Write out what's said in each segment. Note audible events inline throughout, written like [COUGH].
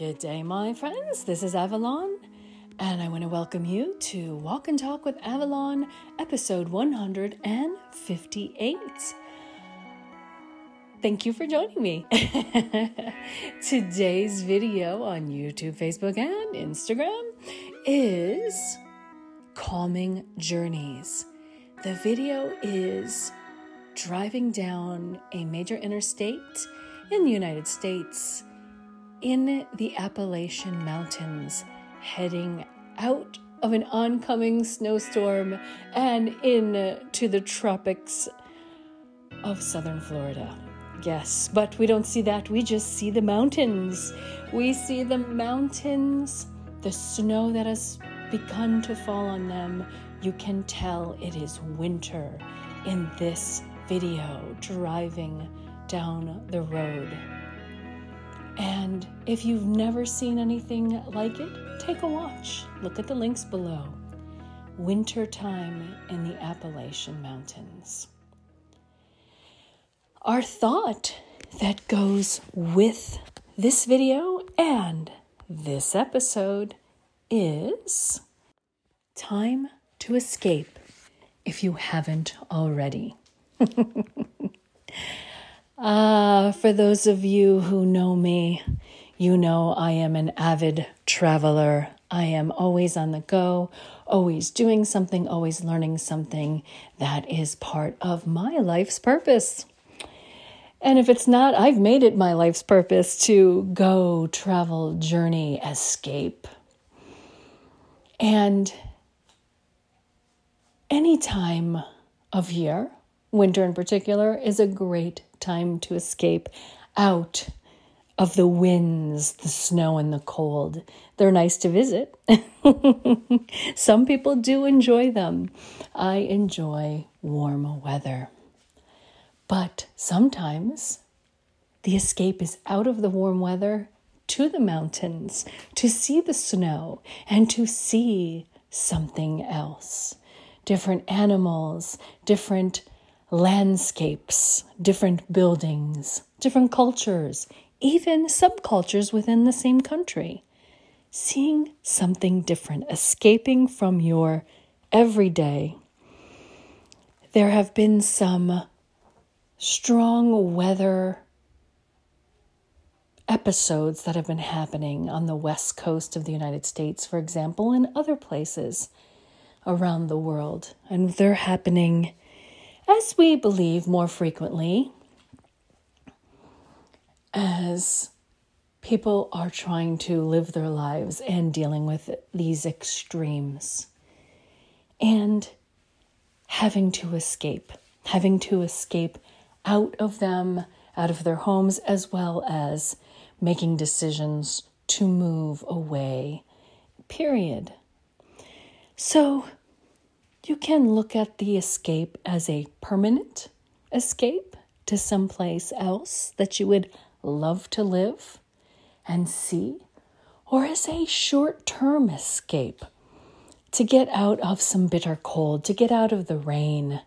Good day, my friends. This is Avalon, and I want to welcome you to Walk and Talk with Avalon, episode 158. Thank you for joining me. [LAUGHS] Today's video on YouTube, Facebook, and Instagram is Calming Journeys. The video is driving down a major interstate in the United States in the Appalachian Mountains, heading out of an oncoming snowstorm and into the tropics of southern Florida. Yes, but we don't see that. We just see the mountains. We see the mountains, the snow that has begun to fall on them. You can tell it is winter in this video driving down the road. And if you've never seen anything like it, take a watch. Look at the links below. Wintertime in the Appalachian Mountains. Our thought that goes with this video and this episode is time to escape if you haven't already. [LAUGHS] Ah, for those of you who know me, you know I am an avid traveler. I am always on the go, always doing something, always learning something. That is part of my life's purpose. And if it's not, I've made it my life's purpose to go, travel, journey, escape. And any time of year, winter in particular, is a great time to escape out of the winds, the snow, and the cold. They're nice to visit. [LAUGHS] Some people do enjoy them. I enjoy warm weather. But sometimes the escape is out of the warm weather to the mountains to see the snow and to see something else. Different animals, different landscapes, different buildings, different cultures, even subcultures within the same country. Seeing something different, escaping from your everyday. There have been some strong weather episodes that have been happening on the west coast of the United States, for example, and other places around the world. And they're happening as we believe more frequently, as people are trying to live their lives and dealing with these extremes and having to escape, having to escape out of them, out of their homes, as well as making decisions to move away, period. So, you can look at the escape as a permanent escape to someplace else that you would love to live and see, or as a short term escape to get out of some bitter cold, to get out of the rain,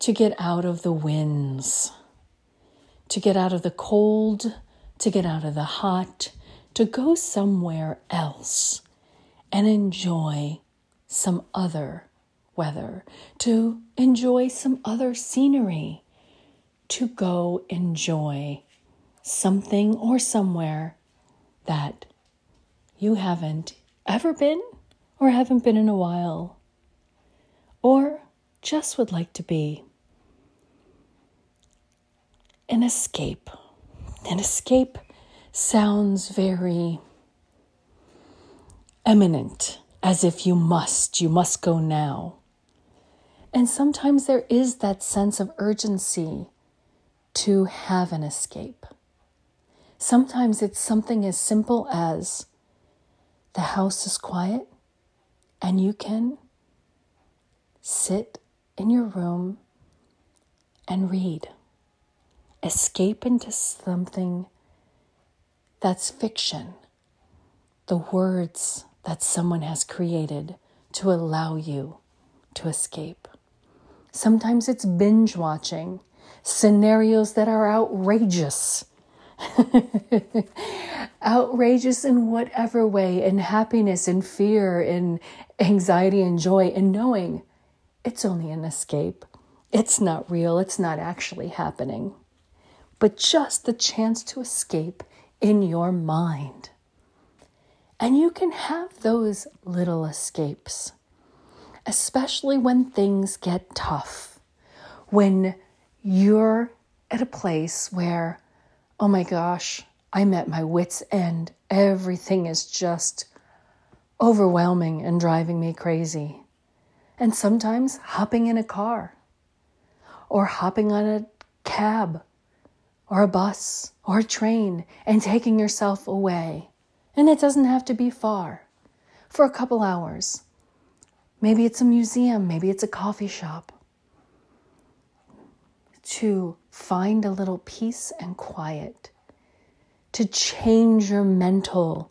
to get out of the winds, to get out of the cold, to get out of the hot, to go somewhere else and enjoy some other weather, to enjoy some other scenery, to go enjoy something or somewhere that you haven't ever been or haven't been in a while, or just would like to be. An escape. An escape sounds very eminent, as if you must, you must go now. And sometimes there is that sense of urgency to have an escape. Sometimes it's something as simple as the house is quiet and you can sit in your room and read. Escape into something that's fiction, the words that someone has created to allow you to escape. Sometimes it's binge watching scenarios that are outrageous. [LAUGHS] outrageous in whatever way, in happiness, in fear, in anxiety and joy, and knowing it's only an escape. It's not real, it's not actually happening. But just the chance to escape in your mind. And you can have those little escapes, especially when things get tough, when you're at a place where, oh my gosh, I'm at my wits' end. Everything is just overwhelming and driving me crazy. And sometimes hopping in a car, or hopping on a cab, or a bus, or a train, and taking yourself away. And it doesn't have to be far for a couple hours. Maybe it's a museum, maybe it's a coffee shop. To find a little peace and quiet, to change your mental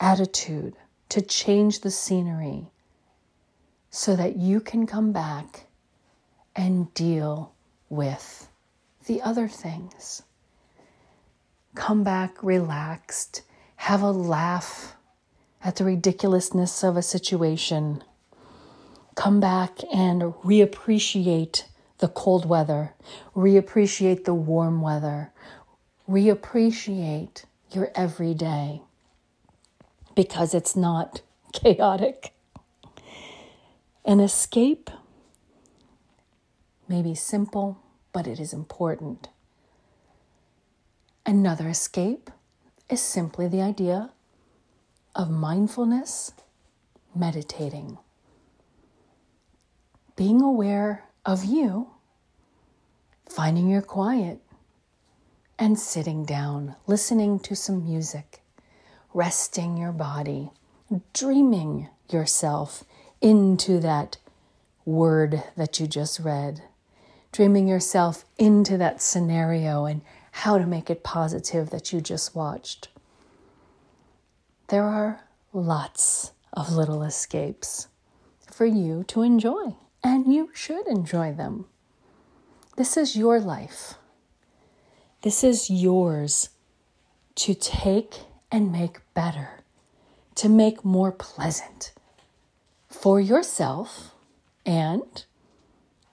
attitude, to change the scenery so that you can come back and deal with the other things. Come back relaxed, have a laugh at the ridiculousness of a situation. Come back and reappreciate the cold weather, reappreciate the warm weather, reappreciate your everyday because it's not [LAUGHS] chaotic. An escape may be simple, but it is important. Another escape is simply the idea of mindfulness, meditating, being aware of you, finding your quiet, and sitting down, listening to some music, resting your body, dreaming yourself into that word that you just read, dreaming yourself into that scenario and how to make it positive that you just watched. There are lots of little escapes for you to enjoy, and you should enjoy them. This is your life. This is yours to take and make better, to make more pleasant for yourself and,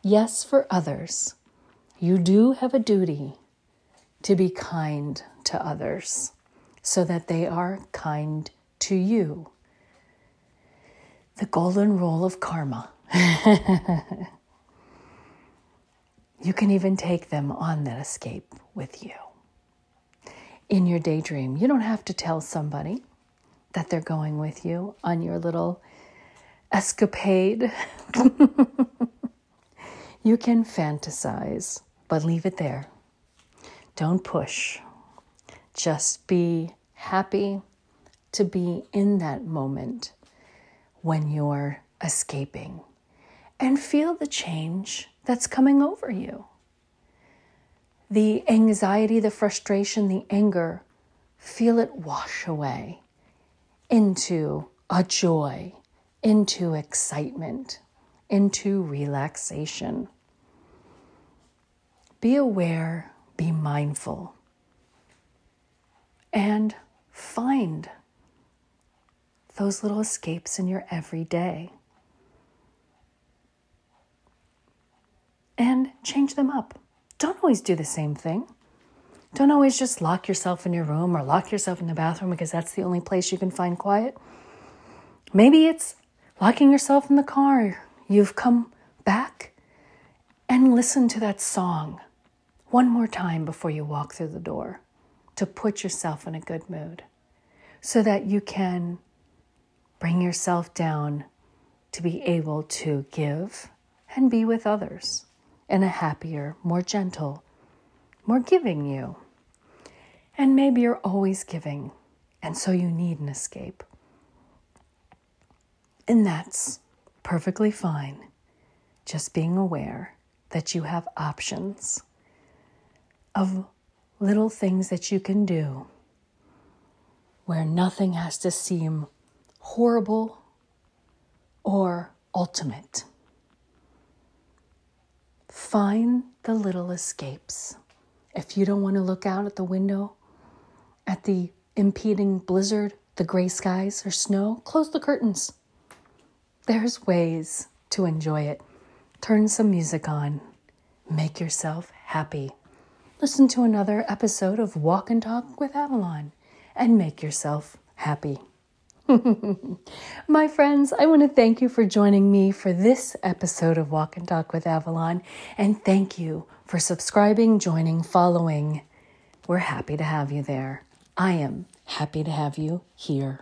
yes, for others. You do have a duty to be kind to others so that they are kind to you. The golden rule of karma. [LAUGHS] you can even take them on that escape with you. In your daydream, you don't have to tell somebody that they're going with you on your little escapade. [LAUGHS] you can fantasize, but leave it there. Don't push. Just be happy to be in that moment when you're escaping and feel the change that's coming over you. The anxiety, the frustration, the anger, feel it wash away into a joy into excitement, into relaxation. Be aware, be mindful, and find those little escapes in your everyday. And change them up. Don't always do the same thing. Don't always just lock yourself in your room or lock yourself in the bathroom because that's the only place you can find quiet. Maybe it's locking yourself in the car, you've come back and listen to that song one more time before you walk through the door to put yourself in a good mood so that you can bring yourself down to be able to give and be with others in a happier, more gentle, more giving you. And maybe you're always giving, and so you need an escape. And that's perfectly fine. Just being aware that you have options of little things that you can do where nothing has to seem horrible or ultimate. Find the little escapes. If you don't want to look out at the window at the impeding blizzard, the gray skies, or snow, close the curtains. There's ways to enjoy it. Turn some music on. Make yourself happy. Listen to another episode of Walk and Talk with Avalon and make yourself happy. [LAUGHS] My friends, I want to thank you for joining me for this episode of Walk and Talk with Avalon, and thank you for subscribing, joining, following. We're happy to have you there. I am happy to have you here.